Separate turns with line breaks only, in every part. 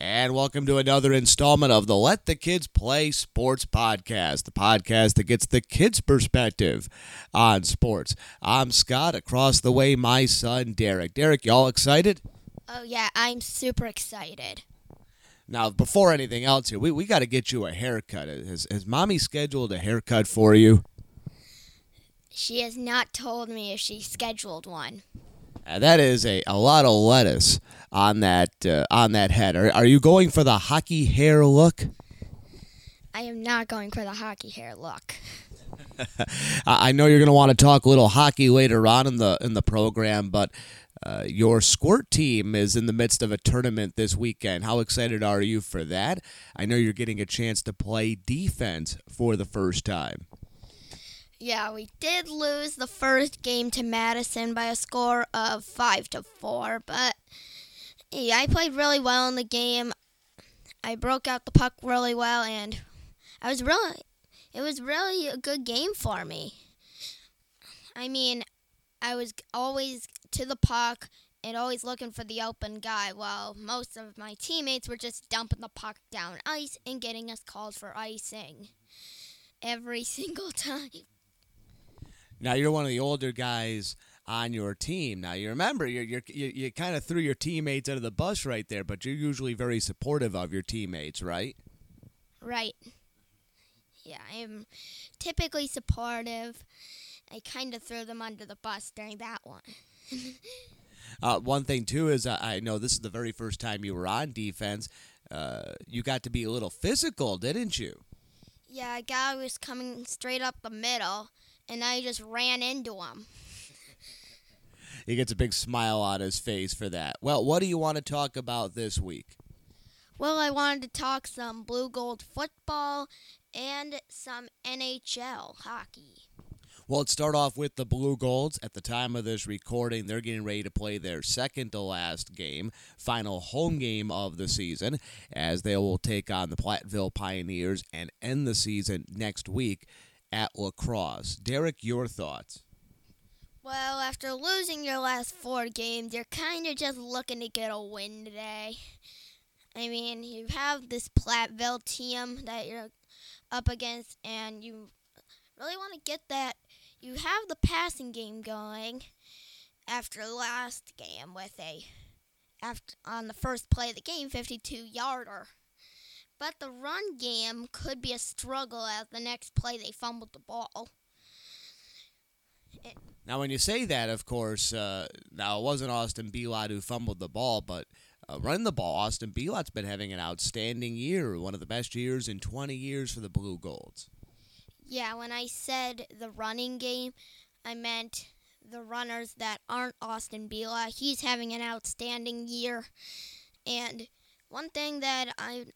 And welcome to another installment of the Let the Kids Play Sports Podcast, the podcast that gets the kids' perspective on sports. I'm Scott. Across the way, my son, Derek. Derek, y'all excited?
Oh, yeah, I'm super excited.
Now, before anything else here, we, we got to get you a haircut. Has, has mommy scheduled a haircut for you?
She has not told me if she scheduled one.
Uh, that is a, a lot of lettuce on that uh, on that head. Are, are you going for the hockey hair look?
I am not going for the hockey hair look.
I know you're going to want to talk a little hockey later on in the in the program, but uh, your squirt team is in the midst of a tournament this weekend. How excited are you for that? I know you're getting a chance to play defense for the first time.
Yeah, we did lose the first game to Madison by a score of five to four, but yeah, I played really well in the game. I broke out the puck really well, and I was really, it was really a good game for me. I mean, I was always to the puck and always looking for the open guy, while most of my teammates were just dumping the puck down ice and getting us called for icing every single time.
Now you're one of the older guys on your team. Now you remember you're, you're, you you kind of threw your teammates under the bus right there, but you're usually very supportive of your teammates, right?
Right. Yeah, I'm typically supportive. I kind of threw them under the bus during that one.
uh, one thing too is uh, I know this is the very first time you were on defense. Uh, you got to be a little physical, didn't you?
Yeah, a guy was coming straight up the middle, and I just ran into him.
he gets a big smile on his face for that. Well, what do you want to talk about this week?
Well, I wanted to talk some Blugold football and some NHL hockey.
Well, let's start off with the Blugolds. At the time of this recording, they're getting ready to play their second to last game, final home game of the season, as they will take on the Platteville Pioneers and end the season next week at La Crosse. Derek, your thoughts?
Well, after losing your last four games, you're kind of just looking to get a win today. I mean, you have this Platteville team that you're up against, and you really want to get that. You have the passing game going after last game with a after on the first play of the game, 52 yarder. But the run game could be a struggle as the next play they fumbled the ball.
It, now, when you say that, of course, uh, now it wasn't Austin Belot who fumbled the ball, but uh, running the ball, Austin Belot's been having an outstanding year, one of the best years in 20 years for the Blugolds.
Yeah, when I said the running game, I meant the runners that aren't Austin Belot. He's having an outstanding year. And one thing that I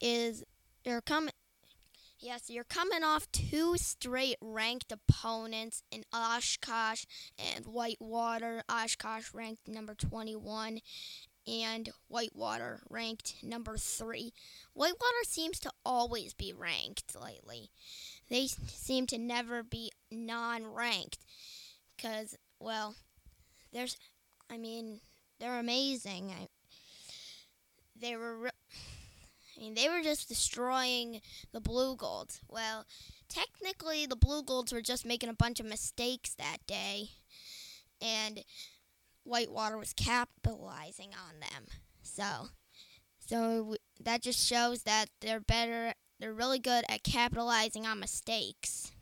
is you're coming. Yes, you're coming off two straight ranked opponents in Oshkosh and Whitewater. Oshkosh ranked number 21 and Whitewater ranked number 3. Whitewater seems to always be ranked lately. They seem to never be non ranked because, well, there's, I mean, they're amazing. I, they were. I mean, they were just destroying the Blugolds. Well, technically, the Blugolds were just making a bunch of mistakes that day, and Whitewater was capitalizing on them. So, so that just shows that they're better. They're really good at capitalizing on mistakes.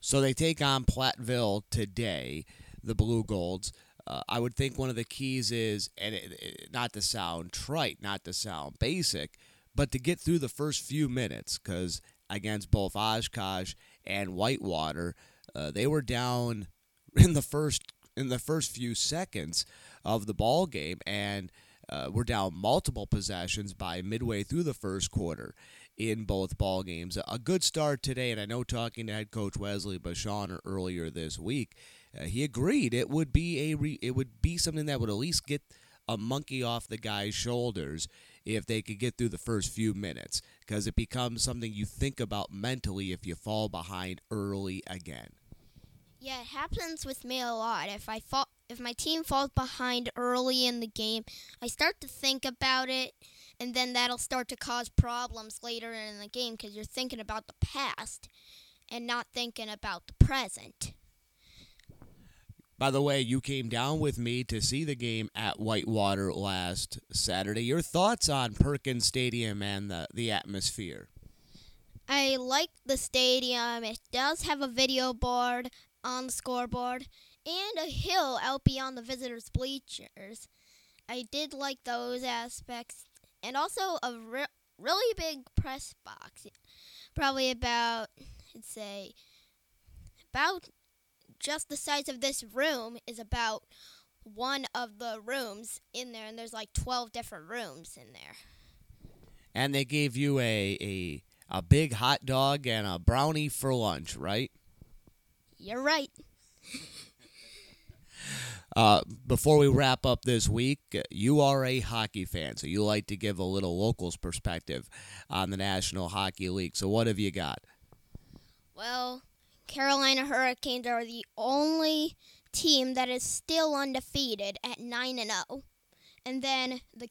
So they take on Platteville today, the Blugolds. Uh, I would think one of the keys is, and it, it, not to sound trite, not to sound basic, but to get through the first few minutes, because against both Oshkosh and Whitewater, uh, they were down in the first in the first few seconds of the ball game, and uh, we're down multiple possessions by midway through the first quarter in both ball games. A good start today, and I know talking to head coach Wesley Beschorner earlier this week uh, he agreed it would be a re- it would be something that would at least get a monkey off the guy's shoulders if they could get through the first few minutes because it becomes something you think about mentally if you fall behind early again.
Yeah, it happens with me a lot. If I fall, if my team falls behind early in the game, I start to think about it, and then that'll start to cause problems later in the game because you're thinking about the past and not thinking about the present.
By the way, you came down with me to see the game at Whitewater last Saturday. Your thoughts on Perkins Stadium and the, the atmosphere?
I like the stadium. It does have a video board on the scoreboard and a hill out beyond the visitors' bleachers. I did like those aspects, and also a re- really big press box, probably about, I'd say, about just the size of this room is about one of the rooms in there, and there's like 12 different rooms in there.
And they gave you a, a, a big hot dog and a brownie for lunch, right?
You're right.
Uh, before we wrap up this week, you are a hockey fan, so you like to give a little locals perspective on the National Hockey League. So, what have you got?
Well, Carolina Hurricanes are the only team that is still undefeated at 9 and 0. And then the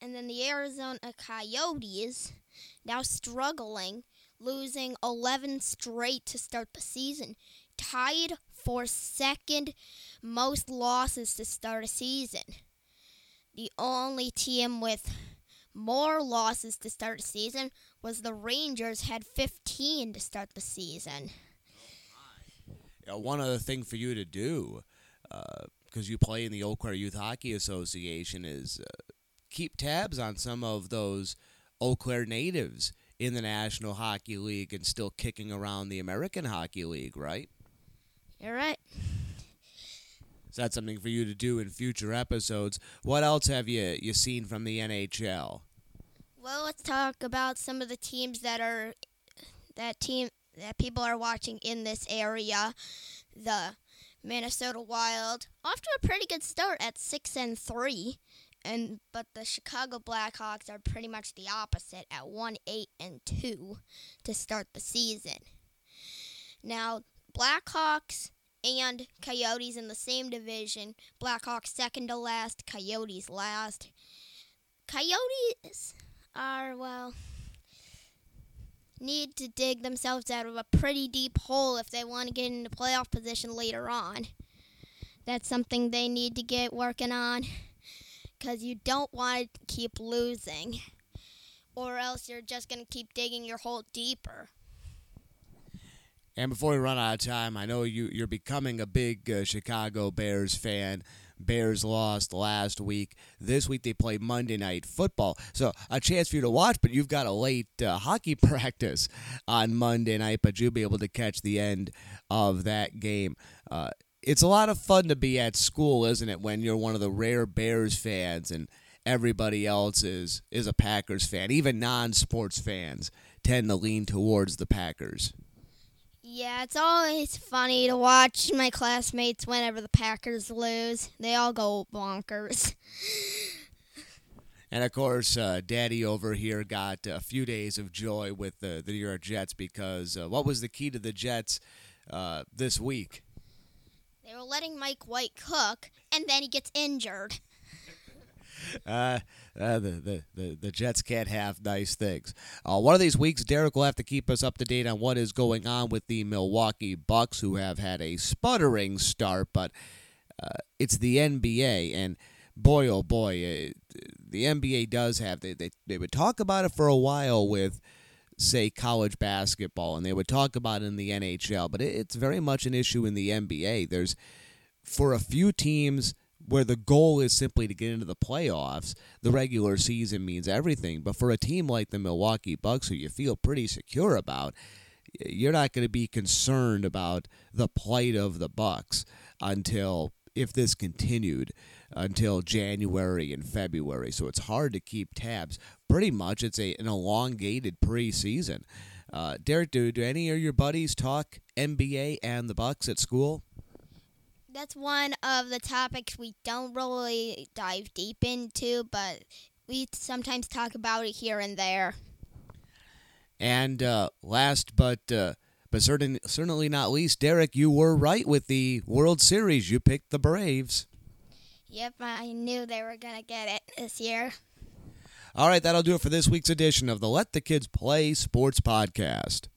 and then the Arizona Coyotes now struggling, losing 11 straight to start the season, tied for second most losses to start a season. The only team with more losses to start a season was the Rangers had 15 to start the season.
Uh, one other thing for you to do, because uh, you play in the Eau Claire Youth Hockey Association, is uh, keep tabs on some of those Eau Claire natives in the National Hockey League and still kicking around the American Hockey League, right?
You're right.
Is that something for you to do in future episodes? What else have you you seen from the NHL?
Well, let's talk about some of the teams that are that team that people are watching in this area. The Minnesota Wild off to a pretty good start at six and three, and but the Chicago Blackhawks are pretty much the opposite at one eight and two to start the season. Now Blackhawks and Coyotes in the same division. Blackhawks second to last, Coyotes last. Coyotes are well need to dig themselves out of a pretty deep hole if they want to get into playoff position later on. That's something they need to get working on because you don't want to keep losing, or else you're just going to keep digging your hole deeper.
And before we run out of time, I know you, you're becoming a big uh, Chicago Bears fan. Bears lost last week. This week they play Monday Night Football. So a chance for you to watch, but you've got a late uh, hockey practice on Monday night, but you'll be able to catch the end of that game. Uh, it's a lot of fun to be at school, isn't it, when you're one of the rare Bears fans and everybody else is, is a Packers fan. Even non sports fans tend to lean towards the Packers.
Yeah, it's always funny to watch my classmates whenever the Packers lose. They all go bonkers.
And of course, uh, Daddy over here got a few days of joy with the, the New York Jets because uh, what was the key to the Jets uh, this week?
They were letting Mike White cook, and then he gets injured.
Uh, uh, the, the, the, the Jets can't have nice things. Uh, one of these weeks, Derek will have to keep us up to date on what is going on with the Milwaukee Bucks, who have had a sputtering start, but uh, it's the NBA, and boy, oh boy, uh, the NBA does have. They, they, they would talk about it for a while with, say, college basketball, and they would talk about it in the NHL, but it, it's very much an issue in the NBA. There's, for a few teams, where the goal is simply to get into the playoffs, the regular season means everything. But for a team like the Milwaukee Bucks, who you feel pretty secure about, you're not going to be concerned about the plight of the Bucks until if this continued until January and February. So it's hard to keep tabs. Pretty much, it's a an elongated preseason. Uh, Derek, do, do any of your buddies talk NBA and the Bucks at school?
That's one of the topics we don't really dive deep into, but we sometimes talk about it here and there.
And uh, last but uh, But certain, certainly not least, Derek, you were right with the World Series. You picked the Braves.
Yep, I knew they were going to get it this year.
All right, that'll do it for this week's edition of the Let the Kids Play Sports Podcast.